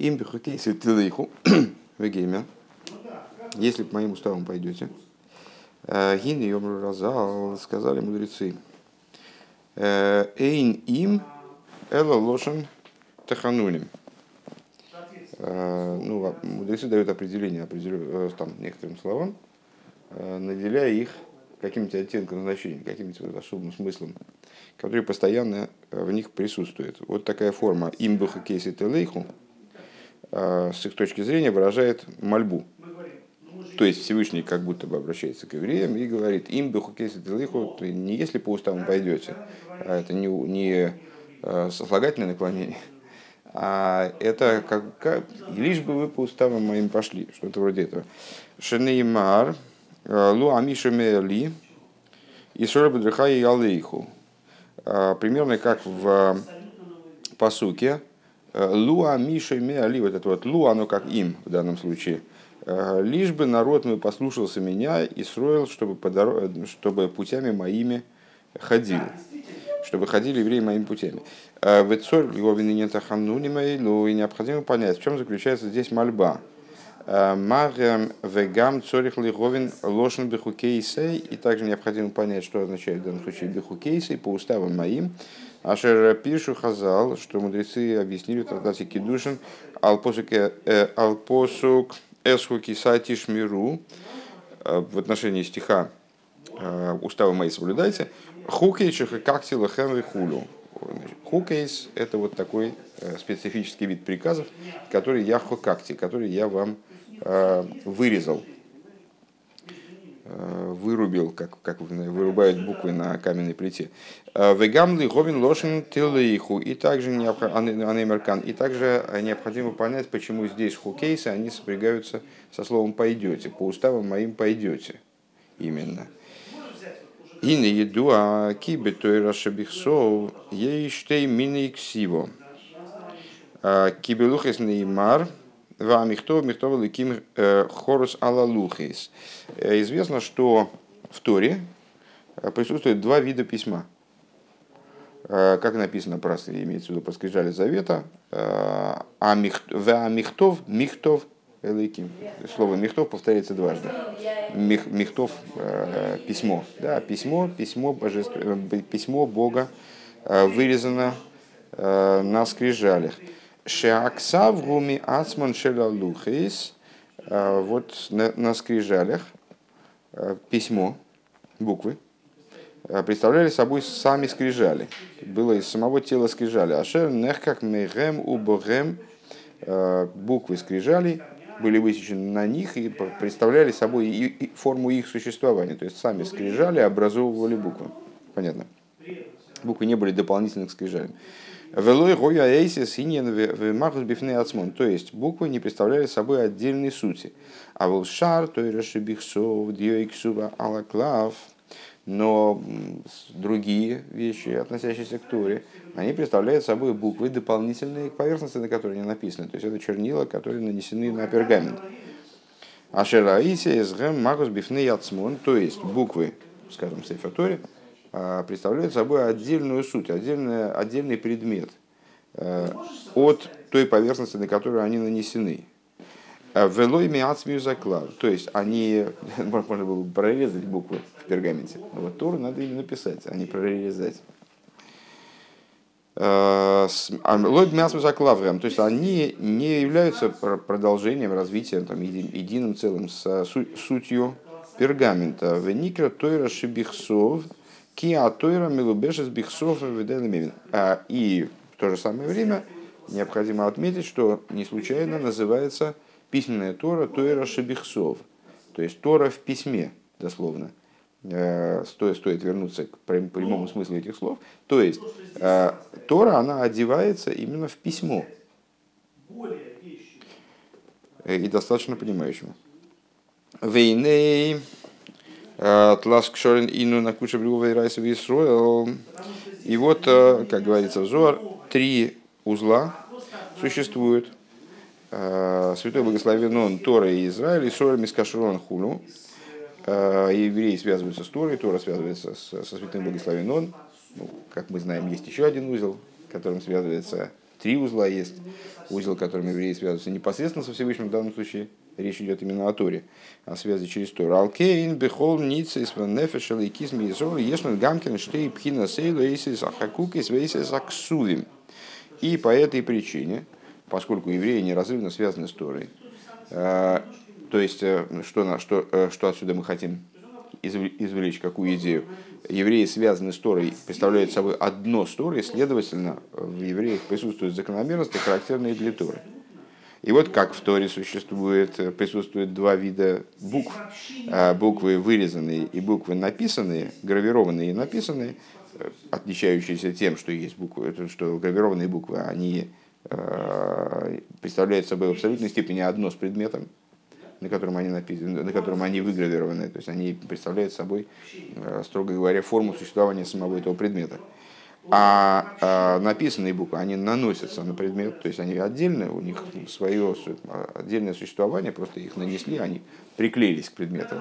Им бихукейси тилейху вегеймя. Если по моим уставам пойдете. Гин и разал, сказали мудрецы. Эйн им эла лошен тахануним. Ну, а мудрецы дают определение, определение там, некоторым словам, наделяя их каким-то оттенком значения, каким-то особым смыслом, который постоянно в них присутствует. Вот такая форма имбуха кейси телейху с их точки зрения выражает мольбу. То есть Всевышний как будто бы обращается к евреям и говорит, им бы кейси телейху, не если по уставам пойдете, а это не, не сослагательное наклонение, а это как, как лишь бы вы по уставам моим пошли, что-то вроде этого. Шенеймар, Лу Амиша Мели и Сорабадрыха и Алейху. Примерно как в посуке. Лу Амиша Мели, вот это вот Лу, оно как им в данном случае. Лишь бы народ мой послушался меня и строил, чтобы, по дорог... чтобы путями моими ходил. Чтобы ходили евреи моими путями. В Эцор, его вины нет ну и необходимо понять, в чем заключается здесь мольба. Магам вегам цорих лиговин лошен бихукейсей. И также необходимо понять, что означает в данном случае бихукейсей по уставам моим. Ашер пишу хазал, что мудрецы объяснили в трактате Кедушин алпосук эсху кисати шмиру в отношении стиха устава мои соблюдайте. Хукейчиха как сила хенри хулю. Хукейс – это вот такой специфический вид приказов, который я хокакти, который я вам Э, вырезал, э, вырубил, как, как вырубают буквы на каменной плите. Э, Вегамли говин лошен тилейху. И также анемеркан. И также необходимо понять, почему здесь хукейсы, они сопрягаются со словом пойдете. По уставам моим пойдете. Именно. И на еду, а кибе той рашабихсов, ей штей мини ксиво. Кибелухес неймар – Вамихтов, Михтов, Ликим, э, Хорус Алалухейс. Э, известно, что в Торе э, присутствует два вида письма. Как написано имеется в виду по скрижали завета, Вамихтов, Михтов, Элейким. Слово Михтов повторяется дважды. Мих, Михтов – письмо. Да, письмо, письмо, божеств... письмо Бога вырезано на скрижалях. Шеаксав гуми ацман шелалухис. А, вот на, на скрижалях а, письмо, буквы, а, представляли собой сами скрижали. Было из самого тела скрижали. Ашер нехкак мегем убогем буквы скрижали были высечены на них и представляли собой и форму их существования. То есть сами скрижали образовывали буквы. Понятно. Буквы не были дополнительных скрижалями. Велой гоя эйсис иньен махус бифней ацмон. То есть буквы не представляли собой отдельной сути. А был шар, то и расшибихсов, дьёиксува алаклав. Но другие вещи, относящиеся к Торе, они представляют собой буквы дополнительные к поверхности, на которой они написаны. То есть это чернила, которые нанесены на пергамент. Ашераиси эсгэм магус бифней ацмон. То есть буквы, скажем, в Сейфаторе, представляют собой отдельную суть, отдельный, отдельный предмет э, от той поверхности, на которую они нанесены. А, Велой миацмию заклад. То есть они, можно было бы прорезать буквы в пергаменте. Вот Тору надо именно писать, а не прорезать. Э, а, Лойд мясом заклаврем. То есть они не являются продолжением, развитием, там, единым целым с сутью пергамента. Веникра тойра шибихсов – Киа Тойра Милубешес Бихсов а, И в то же самое время необходимо отметить, что не случайно называется письменная Тора Тойра Шебихсов. То есть Тора в письме, дословно. Э, стоит, стоит вернуться к прямому смыслу этих слов. То есть э, Тора, она одевается именно в письмо. И достаточно понимающему. Вейней Тласк Шорин Ину на куча Брюва и Райса И вот, э, как говорится взор, три узла существуют. Э, Святой Благословен он Тора и Израиль, и Шорин Мискашрон Хуну. Э, евреи связываются с Торой, Тора связывается со Святым Благословен он. Ну, как мы знаем, есть еще один узел, которым связывается три узла, есть узел, которым евреи связываются непосредственно со Всевышним, в данном случае речь идет именно о Торе, о связи через Тору. Алкейн, Бехол, Ница, Исваннефеш, Алейкиз, Мизор, Ешнан, Гамкин, Штей, Пхина, Сейла, Исис, Ахакукис, Вейсис, Аксувим. И по этой причине, поскольку евреи неразрывно связаны с Торой, э, то есть, э, что, что, э, что отсюда мы хотим извлечь, какую идею? Евреи связаны с Торой, представляют собой одно с Торой, следовательно, в евреях присутствуют закономерности, характерные для Торы. И вот как в Торе существует, присутствует два вида букв. Буквы вырезанные и буквы написанные, гравированные и написанные, отличающиеся тем, что есть буквы, что гравированные буквы, они э, представляют собой в абсолютной степени одно с предметом, на котором они написаны, на котором они выгравированы. То есть они представляют собой, э, строго говоря, форму существования самого этого предмета. А, а написанные буквы, они наносятся на предмет, то есть они отдельно, у них свое отдельное существование, просто их нанесли, они приклеились к предметам.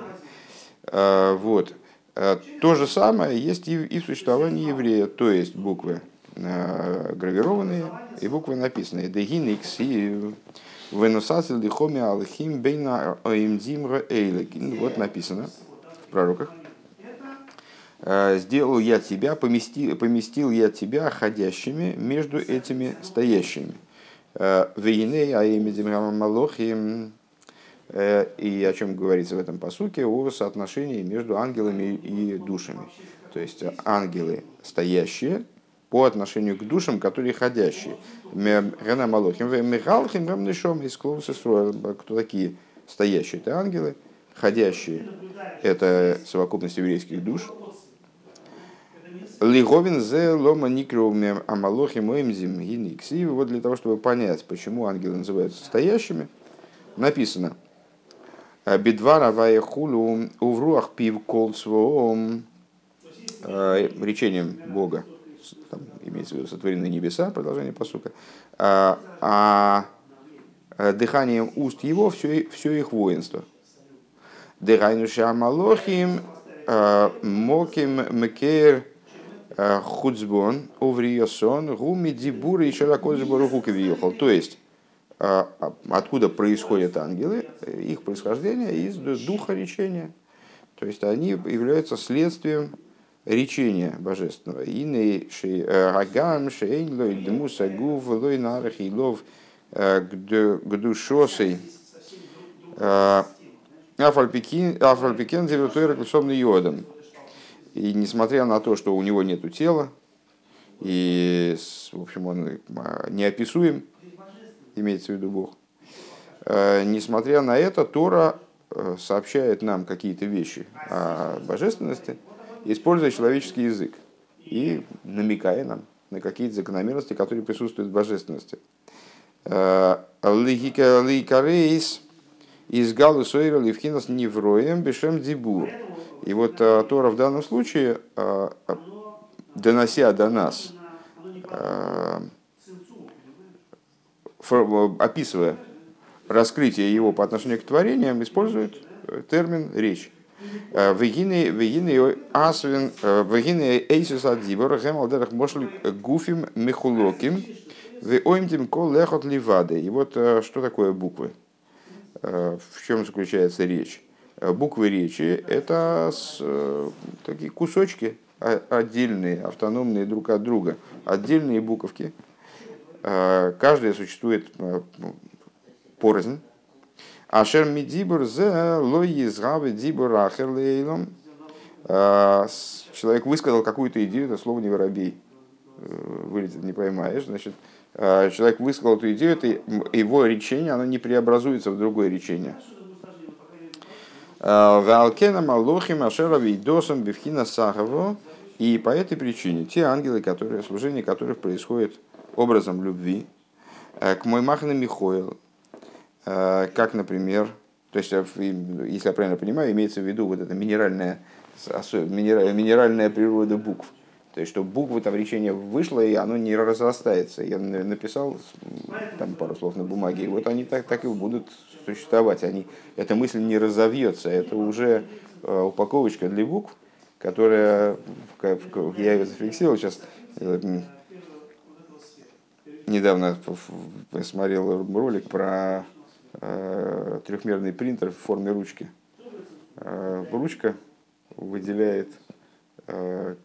Э, вот. Э, то же самое есть и в существовании еврея, то есть буквы э, гравированные и буквы написанные. Дегиникс и венусасил дихоми алхим бейна оимдимра эйлек. Вот написано в пророках. «Э, Сделал я тебя, поместил, поместил я тебя ходящими между этими стоящими. Вейней аимидим малохим Э, и о чем говорится в этом посуке, о соотношении между ангелами и душами. То есть ангелы стоящие по отношению к душам, которые ходящие. Рена Малохим, Михалхим, Рамнишом, из Кто такие стоящие? Это ангелы. Ходящие – это совокупность еврейских душ. Лиговин зе лома никроуме амалохи моимзим гиникси. Вот для того, чтобы понять, почему ангелы называются стоящими, написано – Бедвара ваехулу увруах пив колцвоом э, речением Бога, там имеется в виду сотворенные небеса, продолжение посука, а, а э, дыханием уст его все, все их воинство. Дыхайнуша малохим э, моким мекер худзбон увриосон гуми дибуры и широко руку То есть, а откуда происходят ангелы, их происхождение из духа речения. То есть они являются следствием речения божественного. והנה э, הגם שאין לו דמות הגוף לא נערוך אליו э, קדושתו э, Афальпикен дивертуэра клюсомный йодом. И несмотря на то, что у него нет тела, и, в общем, он неописуем, имеется в виду Бог. Э, несмотря на это, Тора э, сообщает нам какие-то вещи о божественности, используя человеческий язык и намекая нам на какие-то закономерности, которые присутствуют в божественности. Э, Ликарейс из Галу Сойра Левхинас Невроем Бешем Дибур. И вот Тора в данном случае, донося до нас описывая раскрытие его по отношению к творениям, использует э, термин «речь». Э, Вегины асвин, э, вегины эйсус адибор, гемалдерах мошли гуфим мехулоким, веоймтим кол лехот. И вот что такое буквы? В чем заключается речь? Буквы речи – это такие кусочки отдельные, автономные друг от друга, отдельные буковки – Э, каждая существует э, порознь. Ашер мидибур зе лой изгавы дибур ахер лейлом. Э, человек высказал какую-то идею, это слово не воробей. Вылетит, не поймаешь. Значит, человек высказал эту идею, это его речение, оно не преобразуется в другое речение. Валкена Малохим Ашера Вейдосом Бевхина Сахаво. И по этой причине те ангелы, которые, служение которых происходит образом любви, э, к мой махна Михоил, э, как, например, то есть, э, если я правильно понимаю, имеется в виду вот эта минеральная, минеральная природа букв. То есть, что буквы там речения вышло, и оно не разрастается. Я написал там пару слов на бумаге, и вот они так, так и будут существовать. Они, эта мысль не разовьется, это уже упаковочка для букв, которая, я ее зафиксировал сейчас, недавно посмотрел ролик про э, трехмерный принтер в форме ручки. Э, ручка выделяет э,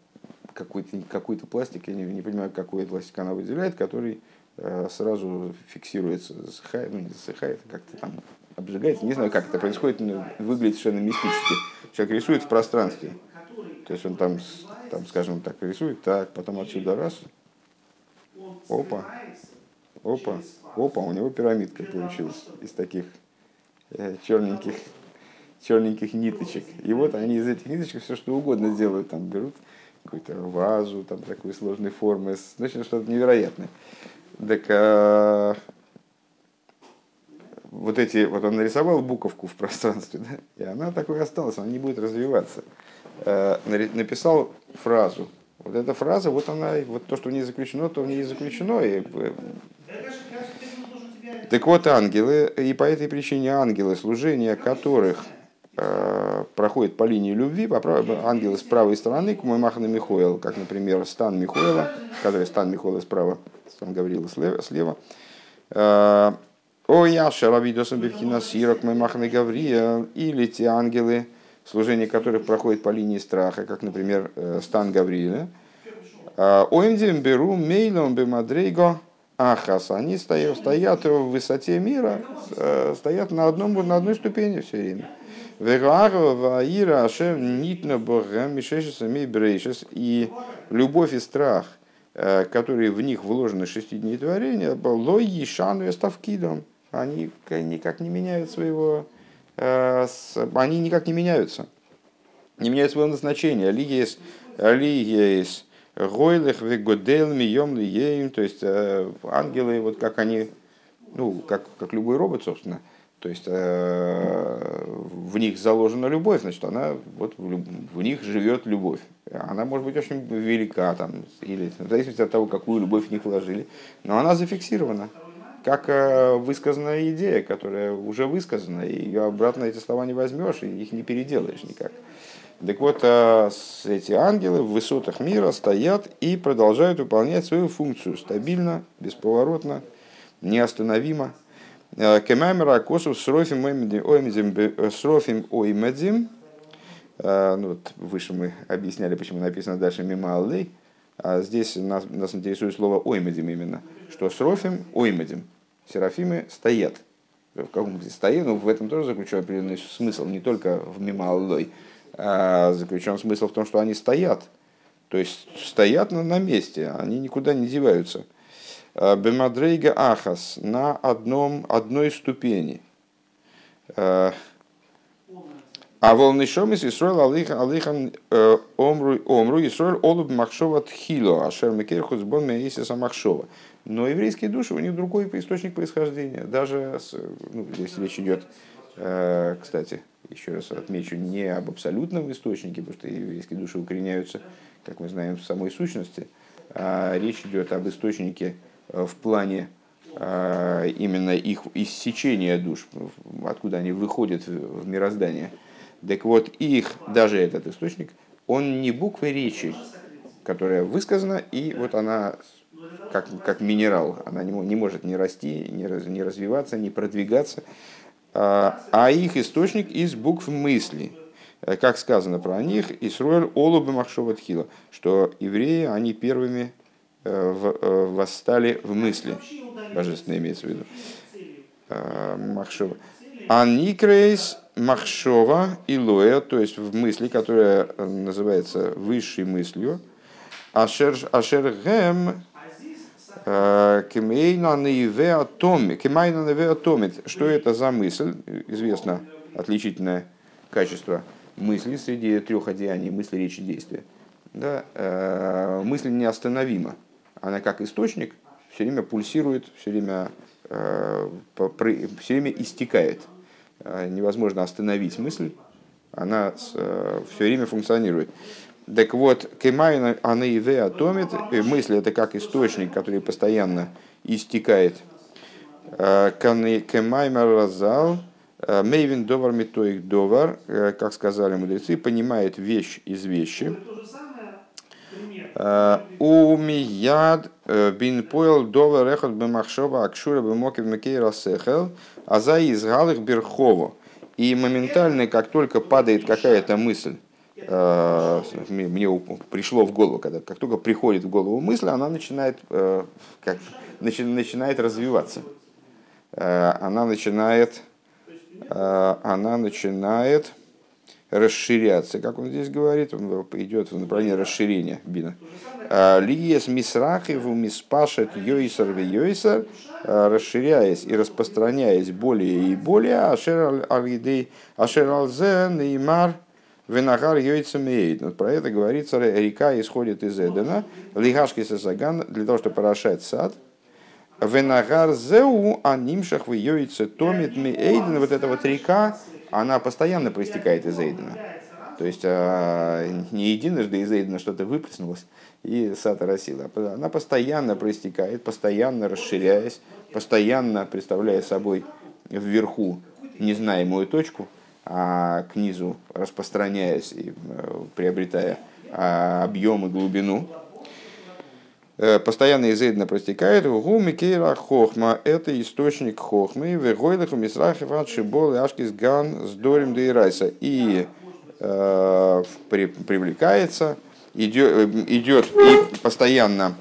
какой-то какой пластик, я не, не понимаю, какой пластик она выделяет, который э, сразу фиксируется, засыхает, ну не засыхает, а как-то там обжигается. Не знаю, как это происходит, но выглядит совершенно мистически. Человек рисует в пространстве. То есть он там, там, скажем так, рисует, так, потом отсюда раз, опа, опа, опа, у него пирамидка получилась из таких э, черненьких, черненьких ниточек. И вот они из этих ниточек все что угодно делают, там берут какую-то вазу, там такой сложной формы, значит, что-то невероятное. Так а, вот эти, вот он нарисовал буковку в пространстве, да, и она такой осталась, она не будет развиваться. А, написал фразу. Вот эта фраза, вот она, вот то, что в ней заключено, то в ней заключено. И... Э, так вот, ангелы, и по этой причине ангелы, служение которых Э, проходит по линии любви, по прав... ангелы с правой стороны, к Махна Михоэл, как, например, стан Михоэла, который стан Михоэла справа, стан Гаврила слева. слева. Э, О Яша Равидосом Бевхина Сирок Махна Гаврия, или те ангелы, служение которых проходит по линии страха, как, например, э, стан Гавриила. Оимдим беру мейлом бемадрейго ахас. Они стоят, стоят в высоте мира, стоят на, одном, на одной ступени все время. И любовь и страх, э, которые в них вложены шести дней творения, лой ешану ставкидом, они никак не меняют своего, э, они никак не меняются, не меняют своего назначения. Лигиес, лигиес, гойлых, вегодел, мием, лиеем, то есть э, ангелы, вот как они, ну, как, как любой робот, собственно, то есть э, в них заложена любовь, значит, она вот в, в них живет любовь. Она может быть очень велика, там, или в зависимости от того, какую любовь в них вложили, но она зафиксирована как э, высказанная идея, которая уже высказана, и ее обратно эти слова не возьмешь, и их не переделаешь никак. Так вот, э, эти ангелы в высотах мира стоят и продолжают выполнять свою функцию стабильно, бесповоротно, неостановимо. Э, Кемамера Косов Срофим Срофим Оймедзим. Э, ну, вот выше мы объясняли, почему написано дальше Мима Аллей. А здесь нас, нас интересует слово оймедим именно, что срофим оймедим. Серафимы стоят. В каком смысле стоят, но в этом тоже заключен определенный смысл, не только в мима аллой, а заключен смысл в том, что они стоят. То есть стоят на, месте, они никуда не деваются. Э, Бемадрейга Ахас на одном, одной ступени. Э, а волны шомис Исроил алихан э, омру омру Исроил олуб махшова тхило, а шермекерхус бон меисиса махшова. Но еврейские души, у них другой источник происхождения. Даже ну, здесь речь идет, кстати, еще раз отмечу, не об абсолютном источнике, потому что еврейские души укореняются, как мы знаем, в самой сущности, а речь идет об источнике Э, в плане э, именно их иссечения душ, откуда они выходят в мироздание. Так вот, их, даже этот источник, он не буквы речи, которая высказана, и вот она как, как минерал, она не, не может не расти, не, раз, не развиваться, не продвигаться, а, их источник из букв мысли. Э, как сказано про них, Исруэль Олубы Махшова Тхила, что евреи, они первыми Э, э, восстали в мысли. Божественно имеется в виду. Махшова. Аникрейс Махшова и Лоя, то есть в мысли, которая называется высшей мыслью. Ашер Гем Кемейна Неве Атомит. Что это за мысль? Известно отличительное качество мысли среди трех одеяний, мысли, речи, действия. Да, мысль неостановима она как источник все время пульсирует, все время, э, все время истекает. Э, невозможно остановить мысль, она э, все время функционирует. Так вот, кемайна анаиве атомит, мысль это как источник, который постоянно истекает. Кемаймер разал, мейвин довар метоик довар, как сказали мудрецы, понимает вещь из вещи. У мияд бин поел дола рехот бемахшова акшура бемокив мекейра сехел, а за изгал их берхово. И моментально, как только падает какая-то мысль, э, мне пришло в голову, когда как только приходит в голову мысль, она начинает, э, как, начинает развиваться. Э, она начинает, она начинает расширяться, как он здесь говорит, он идет в направлении расширения бина. Лиес мисрахив миспашет йойсар в йойсар, расширяясь и распространяясь более и более, ашер алзе неймар венагар йойцамеид. Про это говорится, река исходит из Эдена, лигашки сасаган, для того, чтобы порошать сад, Венагар зеу анимшах в йойце томит ми эйден. Вот эта вот река, она постоянно проистекает из Эйдена. То есть а, не единожды из Эйдена что-то выплеснулось и сад оросила. Она постоянно проистекает, постоянно расширяясь, постоянно представляя собой вверху незнаемую точку, а к низу распространяясь и э, приобретая а, объем и глубину. Э, постоянно из Эйдена простекает, гу микейра хохма, это источник хохмы, вегойлаху мисрахи фатшибол и ашкис ган с дорим дейрайса. И э, при, привлекается, идет, э, идет и постоянно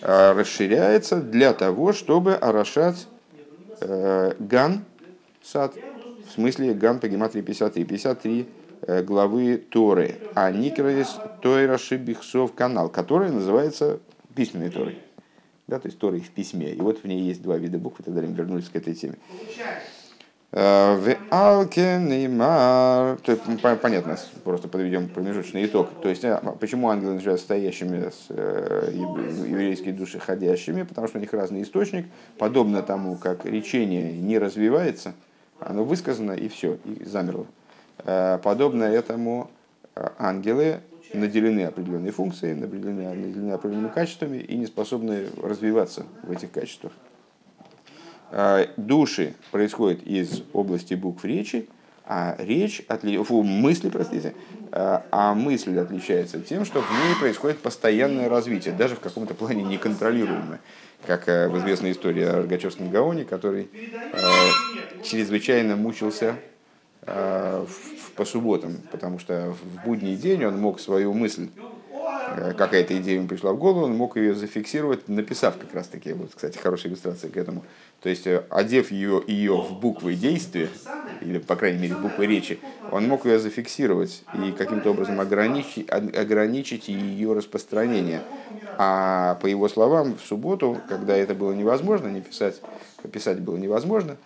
э, расширяется для того, чтобы орошать э, ган, сад, в смысле ган по гематрии 53, 53 э, главы Торы, а Никерес Тойра Шибихсов канал, который называется письменной Торой. Да, то есть Торой в письме. И вот в ней есть два вида букв, и тогда мы вернулись к этой теме. Э, в Алкенеймар. Понятно, просто подведем промежуточный итог. То есть, а, почему ангелы называются стоящими, э, еврейские души ходящими? Потому что у них разный источник. Подобно тому, как речение не развивается, оно высказано и все, и замерло. Э, подобно этому ангелы наделены определенной функцией, наделены, наделены определенными качествами и не способны развиваться в этих качествах. А, души происходят из области букв речи, а речь, отли... Фу, мысли, простите, а, мысль отличается тем, что в ней происходит постоянное развитие, даже в каком-то плане неконтролируемое, как э, в известной истории о Рогачевском Гаоне, который э, чрезвычайно мучился э, по субботам, потому что в будний день он мог свою мысль Э, какая-то идея ему пришла в голову, он мог ее зафиксировать, написав как раз таки, вот, кстати, хорошая иллюстрация к этому. То есть, э, одев ее, ее в буквы действия, или, по крайней мере, в буквы речи, он мог ее зафиксировать и каким-то образом ограничить, ограничить ее распространение. А по его словам, в субботу, когда это было невозможно, не писать, писать было невозможно,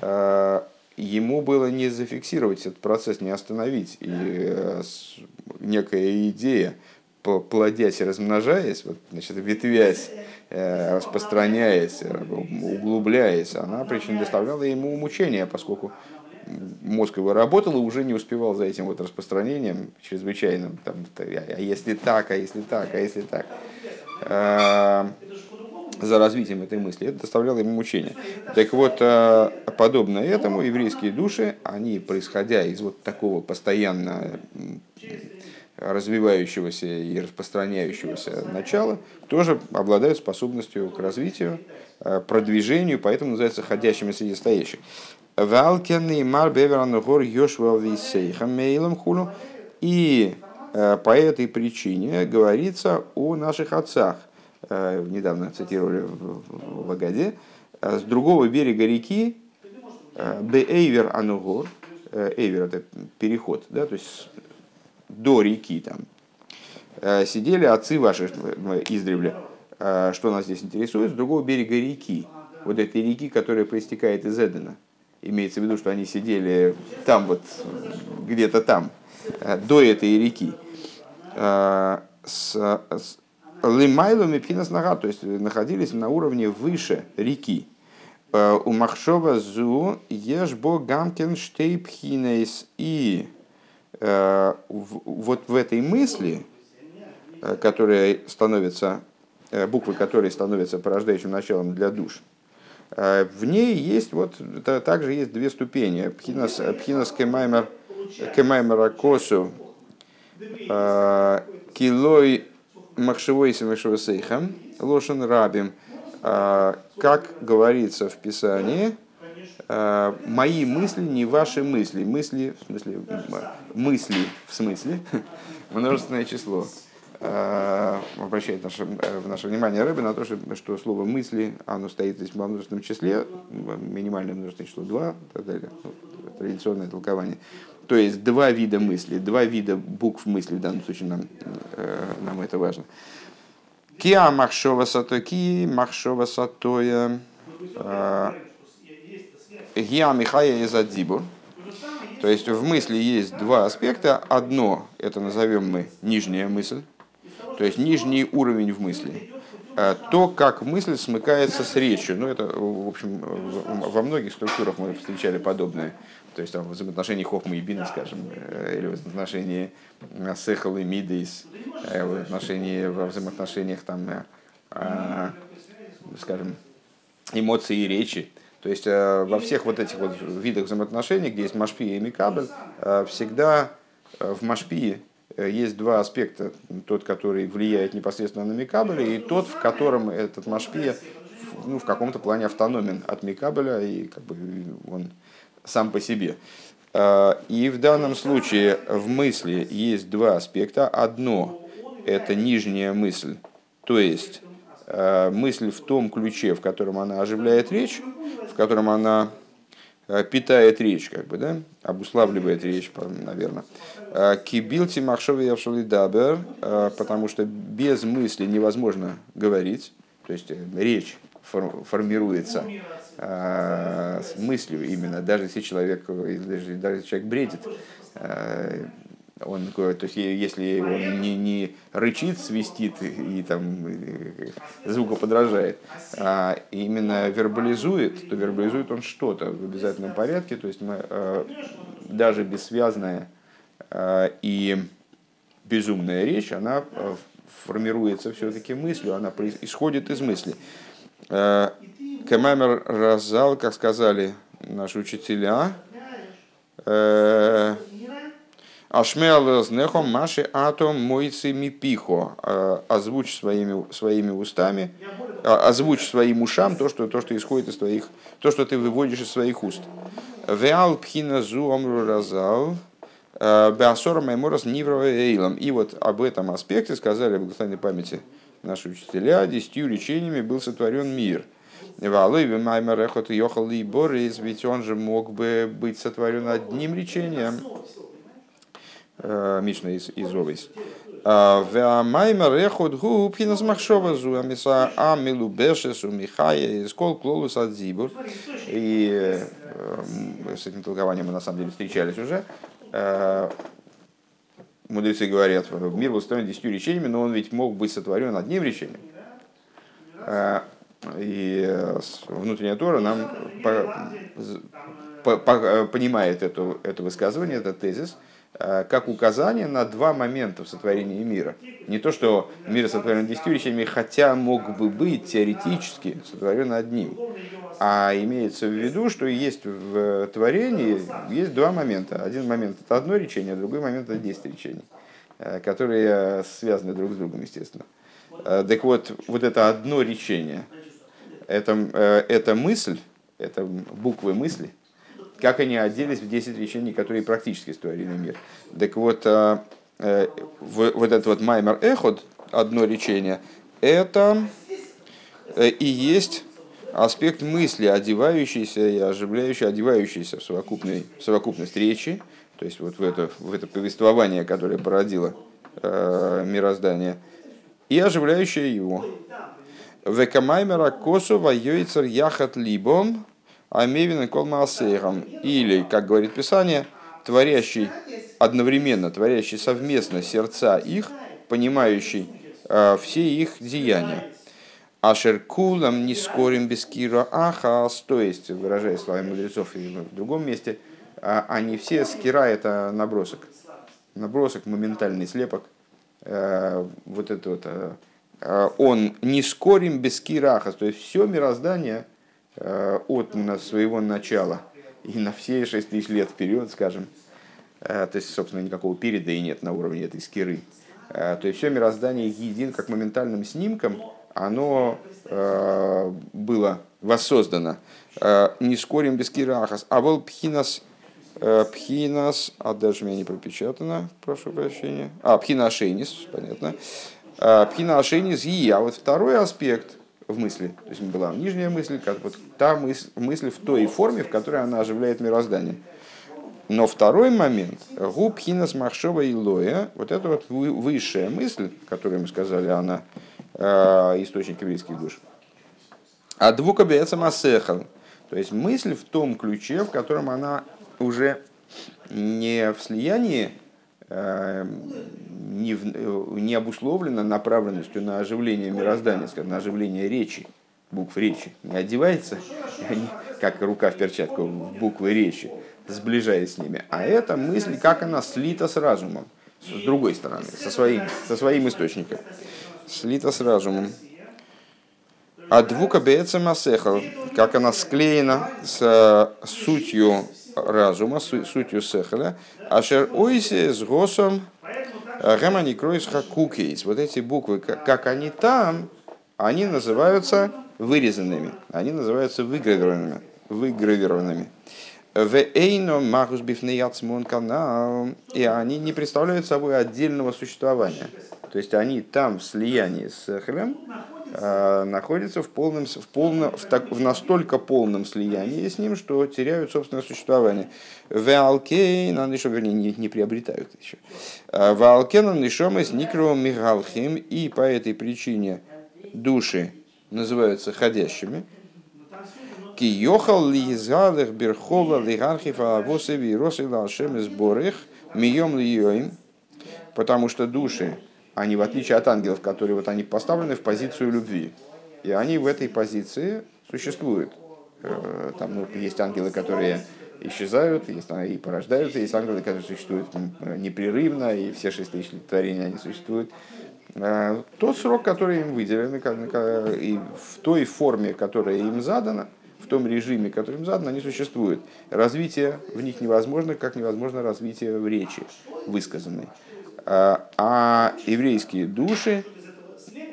ему было не зафиксировать этот процесс, не остановить. И некая идея, плодясь и размножаясь, вот, значит, ветвясь, э, распространяясь, углубляясь, она причем доставляла ему мучения, поскольку мозг его работал и уже не успевал за этим вот распространением чрезвычайным. Там, а если так, а если так, а если так. За развитием этой мысли. Это доставляло ему мучения. Так вот, э, подобно этому, еврейские души, они, происходя из вот такого постоянно развивающегося и распространяющегося начала тоже обладают способностью к развитию, э, продвижению, поэтому называются ходящими среди стоящих. И э, по этой причине говорится о наших отцах. Э, недавно цитировали в Агаде. С другого берега реки Бейвер Анугор, Эйвер это переход, да, то есть до реки там, э, сидели отцы ваши издревле. Э, что нас здесь интересует? С другого берега реки. Вот этой реки, которая проистекает из Эдена. Имеется в виду, что они сидели там вот, где-то там, э, до этой реки. С, с Лимайлом и Пхинас то есть находились на уровне выше реки. У Махшова Зу Ешбо Гамкин Штейпхинейс и Э, вот в этой мысли, э, которая становится, э, буквы которой становятся порождающим началом для душ, в ней есть вот, также есть две ступени. Пхинас, пхинас кемаймер, кемаймера косу, килой Махшевой Симашева Сейхам, Лошен Рабим, а, как говорится в Писании, а, мои мысли не ваши мысли. Мысли, в смысле, мысли, в смысле, множественное число. А, обращает наше, в наше внимание рыбы на то, что, что слово мысли, оно стоит здесь в множественном числе, минимальное множественное число 2, и так далее, ну, традиционное толкование. То есть два вида мысли, два вида букв мысли, в данном случае нам, э, нам это важно. Киа махшова сатоки, махшова сатоя, э, гиа михая изадзибур. То есть в мысли есть два аспекта. Одно, это назовем мы нижняя мысль, то есть нижний уровень в мысли. Э, то, как мысль смыкается с речью. Ну, это, в общем, во многих структурах мы встречали подобное. То есть там, в взаимоотношении Хохма и Бина, скажем, э, или в взаимоотношении Сехал и Мидейс, э, в отношении, во взаимоотношениях там, скажем, эмоций и речи. То есть во всех вот этих вот видах взаимоотношений, где есть Машпия и Микабль, всегда в Машпии Э, есть два аспекта. Тот, который влияет непосредственно на Микабеля, и тот, в котором этот Машпия ну, в каком-то плане автономен от Микабеля, и как бы он сам по себе. Э, и в данном случае в мысли есть два аспекта. Одно – это нижняя мысль, то есть э, мысль в том ключе, в котором она оживляет речь, в котором она питает речь, как бы, да, обуславливает речь, наверное. Э, Кибилти махшови явшали дабер, э, потому что без мысли невозможно говорить, то есть э, речь формируется с мыслью именно, даже если человек, даже, если человек бредит, он, то есть, если он не, не рычит, свистит и, там звукоподражает, а именно вербализует, то вербализует он что-то в обязательном порядке, то есть мы, даже бессвязное Э, и безумная речь, она э, формируется все-таки мыслью, она исходит из мысли. Э, Кемамер Разал, как сказали наши учителя, Ашмеал знехом маши атом мойцы мипихо. Озвучь своими, своими устами, озвучь своим ушам то что, то, что исходит из твоих, то, что ты выводишь из своих уст. Веал пхина зу омру разал. Беасора Майморос Ниврова Эйлом. И вот об этом аспекте сказали в благословенной памяти наши учителя, десятью речениями был сотворен мир. Валуеви Маймер Эхот Йохал и Борис, ведь он же мог бы быть сотворен одним речением. Мишна из, из Овейс. Маймер Эхот Гу Пхинас Махшова Зу Амиса Амилу Бешесу Михая. И с этим толкованием мы на самом деле встречались уже. Э, мудрецы говорят, мир был устроен десятью речениями, но он ведь мог быть сотворен одним речением. Э, и внутренняя Тора нам понимает это, это высказывание, этот тезис, э, как указание на два момента в сотворении мира. Не то, что мир сотворен десятью речениями, хотя мог бы быть теоретически сотворен одним. А имеется в виду, что есть в творении есть два момента. Один момент это одно речение, а другой момент это десять речений, э, которые связаны друг с другом, естественно. Э, так вот, вот это одно речение, это, э, это мысль, это буквы мысли, как они оделись в 10 речений, которые практически створили мир. Так вот, вот этот вот Маймер Эход, одно речение, это и есть аспект мысли, одевающийся и оживляющий, одевающийся в, совокупной, в совокупность речи, то есть вот в это, в это повествование, которое породило э, мироздание, и оживляющее его. Векамаймера косу воюйцер яхат либом, амевин колмаасейхам. Или, как говорит Писание, творящий одновременно, творящий совместно сердца их, понимающий э, все их деяния. Ашеркулам не скорим без кира ахас, то есть, выражая слова мудрецов и в другом месте, а, они все скира это набросок. Набросок, моментальный слепок. Э, вот это вот. Э, э, он не скорим без кирахас, то есть все мироздание от своего начала и на все шесть тысяч лет вперед, скажем, то есть, собственно, никакого переда и нет на уровне этой скиры. То есть все мироздание един как моментальным снимком, оно было воссоздано. Не скорим без кирахас, а был пхинас Пхинас, а даже у меня не пропечатано, прошу прощения. А, пхина ашенис, понятно. Пхина ашенис и а вот второй аспект в мысли, то есть была нижняя мысль, как вот та мысль, мысль в той форме, в которой она оживляет мироздание. Но второй момент, губ хинас махшова и лоя, вот это вот высшая мысль, которую мы сказали, она э, источник еврейских душ. А двука беца масехал, то есть мысль в том ключе, в котором она уже не в слиянии, э, не, в, не обусловлена направленностью на оживление мироздания, скажем, на оживление речи, букв речи. Не одевается, как рука в перчатку, в буквы речи, сближаясь с ними. А эта мысль, как она слита с разумом, с другой стороны, со своим, со своим источником. Слита с разумом. А двука беца масехал, как она склеена с сутью разума, сутью сехеля, ашер ойсе с госом гемани кройс хакукейс. Вот эти буквы, как они там, они называются вырезанными, они называются выгравированными. выгравированными. И они не представляют собой отдельного существования. То есть они там в слиянии с Хелем, Э, находятся в, полном, в, полном, в, так, в настолько полном слиянии с ним, что теряют собственное существование. Валкейн, еще, вернее, не, не приобретают еще. Э, Валкейн, нишомес, никро, мигалхим, и по этой причине души называются ходящими. Ки йохал ли изгалых берхова лигархифа авосеви росила ашем сборых мием ли потому что души они, в отличие от ангелов, которые вот они поставлены в позицию любви. И они в этой позиции существуют. Э, там ну, есть ангелы, которые исчезают, есть и порождаются, есть ангелы, которые существуют непрерывно, и все шесть тысяч творений они существуют. Э, тот срок, который им выделен, и в той форме, которая им задана, в том режиме, который им задан, они существуют. Развитие в них невозможно, как невозможно развитие в речи высказанной. А, а еврейские души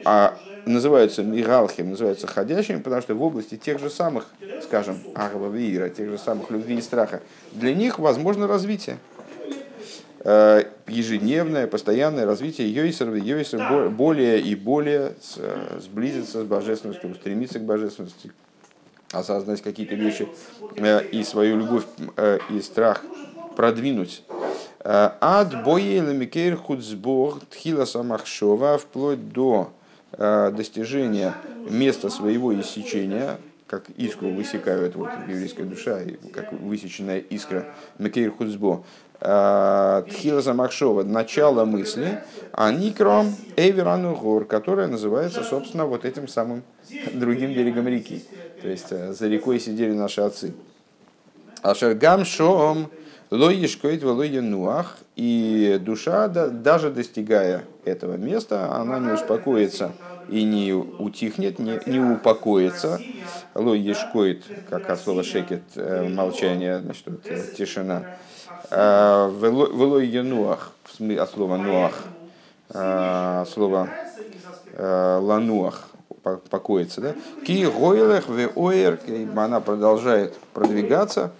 а, называются мигалхим, называются ходящими, потому что в области тех же самых, скажем, агава вира, тех же самых любви и страха, для них возможно развитие. А, ежедневное, постоянное развитие Йойсер, Йойсер более и более сблизиться с божественностью, устремиться к божественности, осознать какие-то вещи э, и свою любовь э, и страх продвинуть Ад боели микейр худсбор тхила самахшова вплоть до э, достижения места своего иссечения, как искру высекают вот, еврейская душа, как высеченная искра Микейр Худсбо, э, Тхила Замахшова, начало мысли, а Никро Эверану Гор, которая называется, собственно, вот этим самым другим берегом реки. То есть э, за рекой сидели наши отцы. Ашергам Шом Лоишкоид нуах, и душа, даже достигая этого места, она не успокоится и не утихнет, не, не упокоится. Лоишкоид, как от слова шекет, э, молчание, значит, вот, э, тишина. А, Велоенуах, от слова нуах, а, слово э, лануах, покоится, да? Ки гойлех ве она продолжает продвигаться,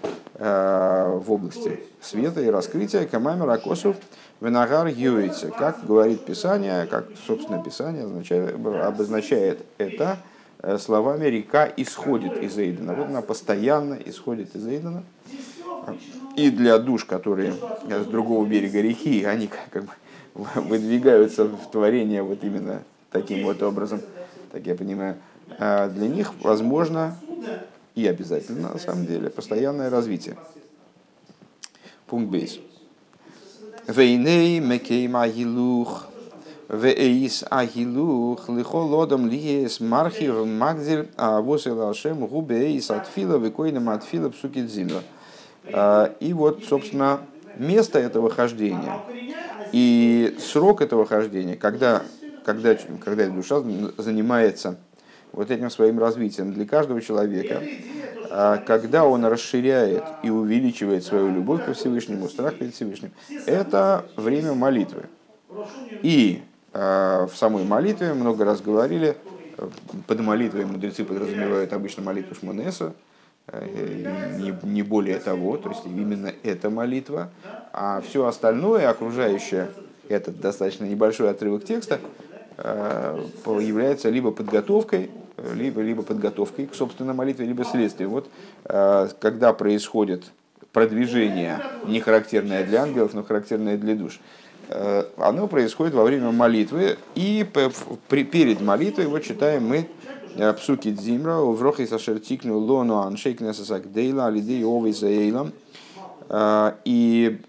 в области света и раскрытия Камамер Акосов Венагар Юице. Как говорит Писание, как, собственно, Писание означает, обозначает это э, словами «река исходит из Эйдена». Вот она постоянно исходит из Эйдена. И для душ, которые с другого берега реки, они как бы выдвигаются в творение вот именно таким вот образом, так я понимаю, а для них возможно и обязательно, на самом деле, постоянное развитие. Пункт бейс. Вейней мекейм агилух, вейс агилух, лихолодом лиес мархив магдзель, а восел ашем губейс атфила, векойнем атфила псукидзила. А, и вот, собственно, место этого хождения и срок этого хождения, когда, когда, когда душа занимается вот этим своим развитием для каждого человека, а когда он расширяет и увеличивает свою любовь ко Всевышнему, страх перед Всевышним, это время молитвы. И в самой молитве много раз говорили, под молитвой мудрецы подразумевают обычно молитву Шмонеса, не, не более того, то есть именно эта молитва, а все остальное, окружающее этот достаточно небольшой отрывок текста, является либо подготовкой либо, либо подготовкой к собственной молитве, либо следствием. Вот э, когда происходит продвижение, не характерное для ангелов, но характерное для душ, э, оно происходит во время молитвы, и перед молитвой, вот читаем мы э, Псуки Дзимра, Врохи Сашертикну Лону Аншейкнесасак Дейла, Алидей Овей Заэйлам, и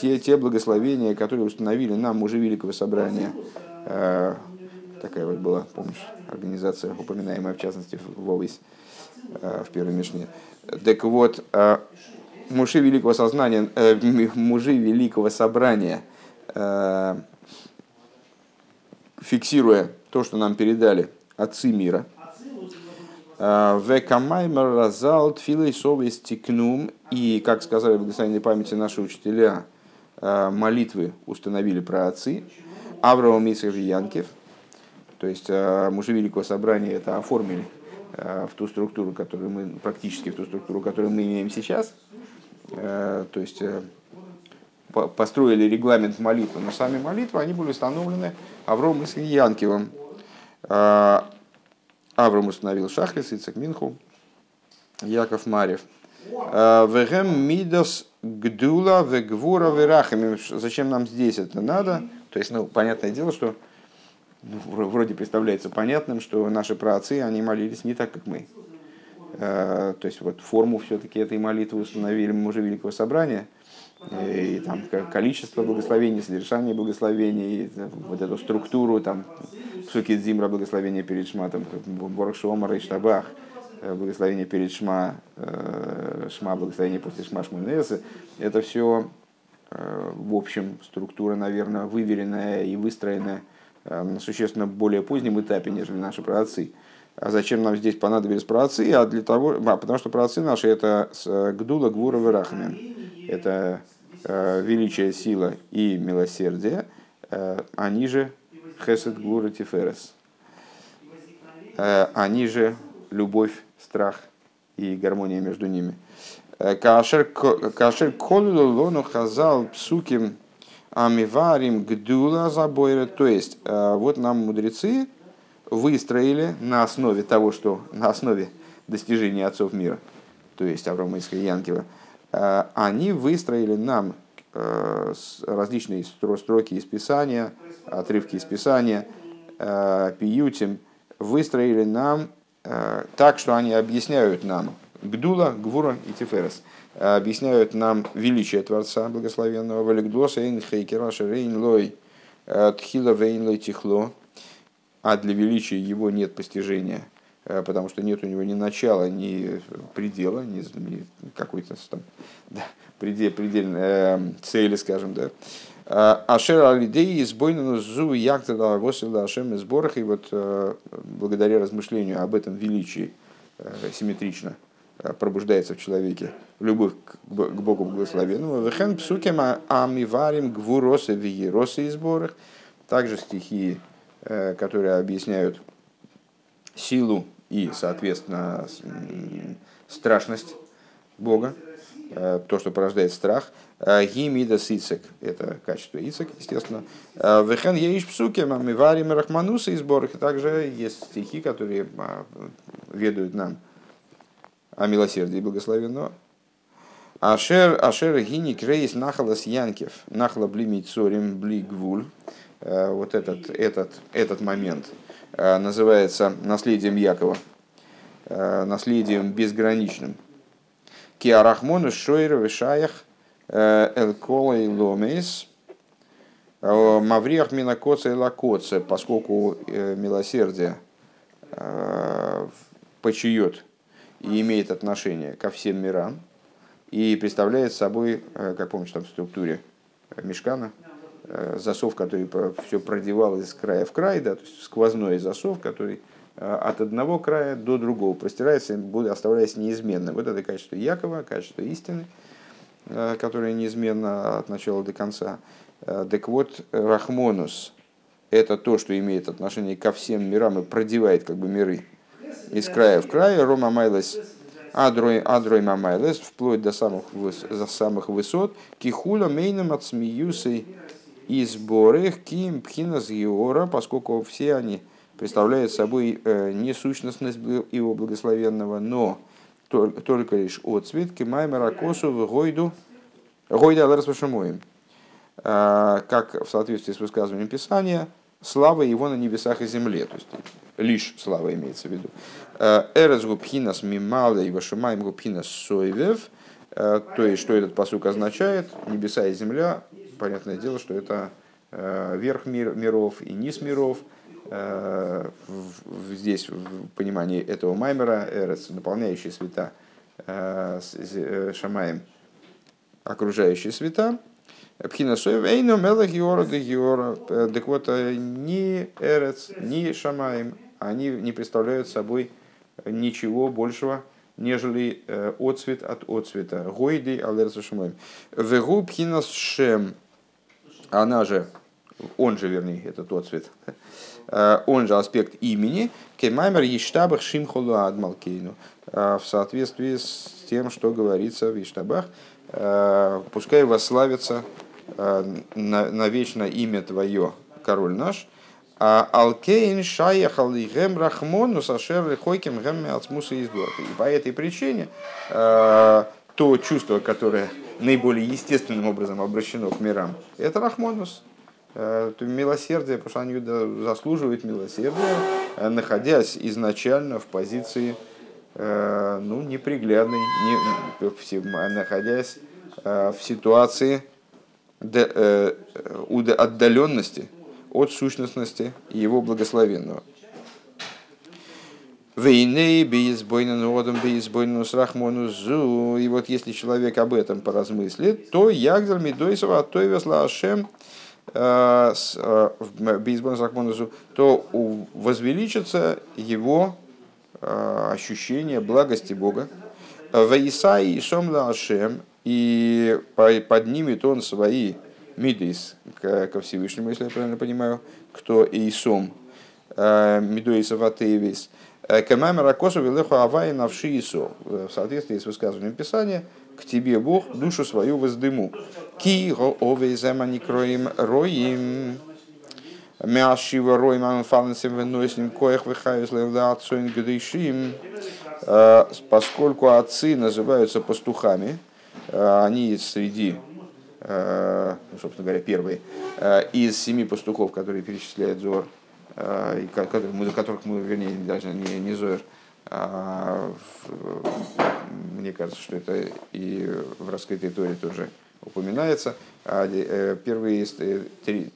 те, те благословения, которые установили нам мужи Великого Собрания, такая вот была, помнишь, организация, упоминаемая в частности в Вовис, э, в первой Мишне. Так вот, э, мужи великого сознания, э, мужи великого собрания, фиксируя то, что нам передали отцы мира, Векамаймер разал тфилой стикнум. И, как сказали в благословенной памяти наши учителя, молитвы установили про отцы. Авраам Исаев Янкев – то есть э, мужи Великого Собрания это оформили э, в ту структуру, которую мы, практически в ту структуру, которую мы имеем сейчас. Э, то есть построили регламент молитвы, но сами молитвы, они были установлены Авромом и Янкивым. Авром установил Шахрис, Ицек Минху, Яков Марев. Вегем мидас гдула вегвура верахами. Зачем нам здесь это надо? То есть, ну, понятное дело, что вроде представляется понятным, что наши праотцы, они молились не так, как мы. Э, то есть вот форму все-таки этой молитвы установили мужи Великого Собрания, и там количество благословений, содержание благословений, вот эту структуру, там, Псуки Дзимра, благословение перед Шма, там, Борг Шомара и Штабах, э, благословение перед Шма, э, Шма, благословение после Шма Шмунесы, это все, в общем, структура, наверное, выверенная и выстроенная на существенно более позднем этапе, нежели наши праотцы. А зачем нам здесь понадобились праотцы? А для того, а, потому что праотцы наши это э, Гдула, Гвура, Верахмен. Это э, величие, сила и милосердие, э, они же Хесед, Гвура, Тиферес. Э, они же любовь, страх и гармония между ними. Кашер колю лону хазал псуким Амиварим гдула забойра. То есть, э, вот нам мудрецы выстроили на основе того, что на основе достижения отцов мира, то есть Авраама Исха и Янкива, э, они выстроили нам э, различные строки из Писания, отрывки из Писания, пиютим, выстроили нам так, что они объясняют нам Гдула, Гвура и Тиферес – объясняют нам величие Творца Благословенного, Валикдоса, Эйн Хейкера, Шерейн Лой, э, Тхила Вейн Лой Тихло, а для величия его нет постижения, э, потому что нет у него ни начала, ни предела, ни, какой-то там да, предел, предельной э, цели, скажем, да. Ашер Алидей из Бойнану Зу Яктада Восила Ашем из Борах, и вот благодаря размышлению об этом величии симметрично пробуждается в человеке любовь к Богу благословенному. Вехен псукем амиварим гвуросы виеросы и сборах. Также стихи, э, которые объясняют силу и, соответственно, страшность Бога, э, то, что порождает страх. Э, Гимида сицек – это качество ицек, естественно. Вехен еиш псукем амиварим рахмануса и сборах. Также есть стихи, которые ведают нам о милосердии благословенного. Ашер, ашер гини крейс нахалас янкев, нахла блими цорим бли гвуль. Э, вот этот, этот, этот момент э, называется наследием Якова, э, наследием безграничным. Киарахмону шойр вишаях элкола и ломейс, мавриах минакоца и лакоца, поскольку милосердие почует и имеет отношение ко всем мирам, и представляет собой, э, как помните там в структуре э, мешкана, э, засов, который все продевал из края в край, да, то есть сквозной засов, который от одного края до другого простирается, оставляясь неизменным. Вот это качество Якова, качество истины, которое неизменно от начала до конца. Так вот, Рахмонус – это то, что имеет отношение ко всем мирам и продевает как бы миры из края в край. Рома Майлес Адрой, адрой Мамайлес, вплоть до самых, за самых высот, кихула мейном от смеюсы и сборых ким пхинас геора, поскольку все они представляют собой э, не сущностность его благословенного, но только лишь отцвет кимаймера косу в гойду гойда. Э, как в соответствии с высказыванием Писания, слава его на небесах и земле. То есть лишь слава имеется в виду. Э, Эрес губхинас мимала и вашимаем губхинас сойвев. Э, то есть, что этот посук означает? Небеса и земля. Понятное дело, что это э, верх мир, миров и низ миров. Здесь в понимании этого маймера, Эрес, наполняющий света Шамаем, окружающие света, Пхинасоев Эйну Мелах Геора де Геора. Так вот, ни Эрец, ни Шамаем, они не представляют собой ничего большего, нежели э, отцвет от отцвета. Гойди алерса шумаем. Вегу пхинас шем. Она же, он же, вернее, этот отцвет, э, он же аспект имени, кемаймер ештабах шимхолу адмалкейну. Э, в соответствии с тем, что говорится в Иштабах, пускай восславится навечно имя Твое, король наш, а Алкейн шаяхал и гем рахмону сашер хойким гем ацмуса. И по этой причине э, то чувство, которое наиболее естественным образом обращено к мирам, это рахмонус. Э, милосердие, потому что они заслуживают милосердия, э, находясь изначально в позиции ну, неприглядной, не, находясь в ситуации отдаленности от сущностности его благословенного. Вейней бейсбойнен родом бейсбойнен срахмону. И вот если человек об этом поразмыслит, то ягдер мидойсова оттойвес лашем э, э, бейсбойнен срахмону зу, то возвеличится его э, ощущение благости Бога. Вейсай и сом лашем, и поднимет он свои Мидейс ко Всевышнему, если я правильно понимаю, кто Эйсом, э, Мидуэйса Ватейвис, э, Камамер Акосу Велеху Авай Навши Исо, в соответствии с высказыванием Писания, к тебе Бог душу свою воздыму. Ки го овей зема кроим роим. Мяшива роим амфалнсем венойсним коях выхаюс левда отцоин гдышим. Э, поскольку отцы называются пастухами, они среди Э, ну, собственно говоря, первые, э, из семи пастухов, которые перечисляет Зор, э, и которых мы, вернее, даже не, не Зор, а мне кажется, что это и в раскрытой торе тоже упоминается, а, первые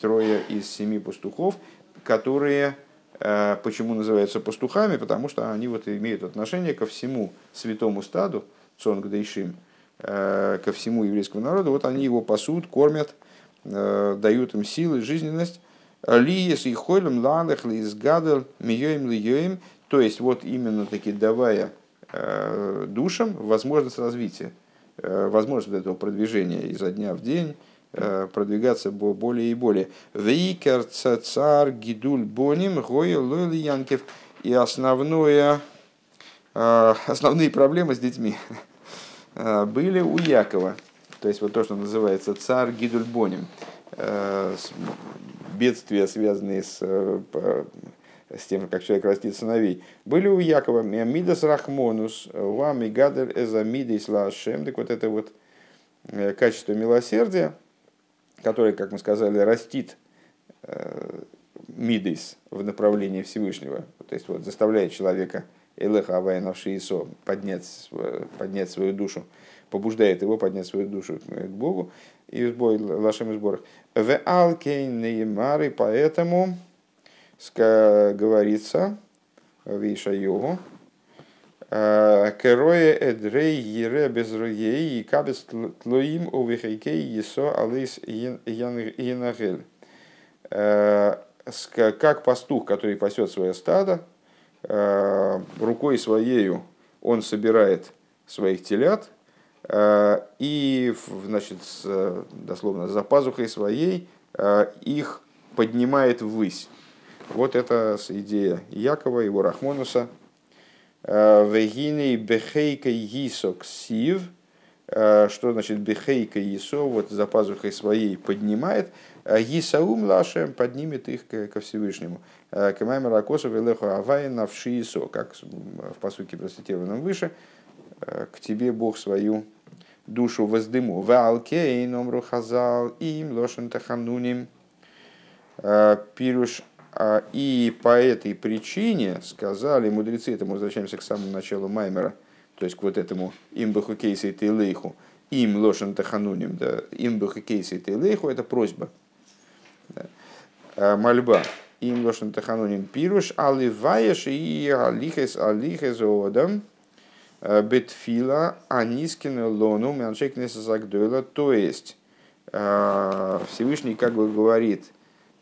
трое из семи пастухов, которые почему называются пастухами, потому что они вот имеют отношение ко всему святому стаду, Цонг Дейшим, Э, ко всему еврейскому народу, вот они его пасут, кормят, э, дают им силы, жизненность. Лиес и хойлем лалех лиес гадел миёим лиёим, то есть вот именно таки давая э, душам возможность развития, возможность этого продвижения изо дня в день, продвигаться более и более. Вейкер цар гидуль боним гоя лойли янкев. И основное, основные проблемы с детьми. Э, были у Якова. То есть вот то, что называется царь Гидульбоним. Э, бедствия, связанные с, э, с тем, как человек растит сыновей. Были у Якова Мидас Рахмонус, Вами Гадер Эзамидис Лашем. Так вот это вот качество милосердия, которое, как мы сказали, растит Мидис в направлении Всевышнего. То есть вот заставляет человека Элеха Авая Навшиисо поднять, поднять свою душу, побуждает его поднять свою душу к Богу и сбой лашем сборах. В Алкейн Неймары, поэтому говорится в Ишайогу, Керое эдрей ере без и кабес тлоим увихайкей есо алис янагель. Как пастух, который пасет свое стадо, Э, рукой своею он собирает своих телят, э, и, значит, дословно, за пазухой своей их поднимает ввысь. Вот это идея Якова, его Рахмонуса. Вегиней бехейка гисок сив. Что значит бехейка есо? Вот за пазухой своей поднимает. Гисаум лашем поднимет их ко Всевышнему. Камаймер Акосов и Леху Авай навшиесо, как в посуке процитированном выше, к тебе Бог свою душу воздыму. Валкей номру хазал им лошен тахануним. Пируш и по этой причине сказали мудрецы, это мы возвращаемся к самому началу Маймера, то есть к вот этому им бахукейса и тейлейху, им лошен тахануним, да, им бахукейса и тейлейху, это просьба, мольба. Им лошен тахануним пируш, аливаеш и алихес алихес одам, э, бетфила анискин лону мяншек несазагдойла, то есть э, Всевышний как бы говорит,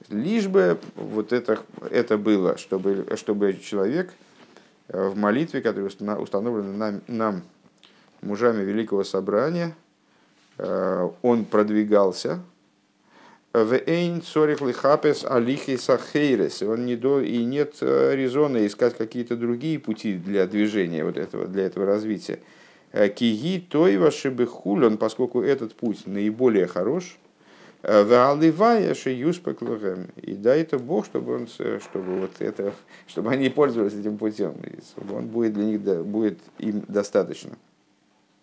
лишь бы вот это, это было, чтобы, чтобы человек э, в молитве, которая установлена нам, нам мужами Великого Собрания, он продвигался, Вейн цорих лихапес алихи сахейрес. Он не до, и нет э, резона искать какие-то другие пути для движения вот этого, для этого развития. Э, Киги той ваши хулен, поскольку этот путь наиболее хорош. Э, Валивая шеюспеклухем. И дай это Бог, чтобы, он, чтобы, вот это, чтобы они пользовались этим путем. Он будет для них будет им достаточно.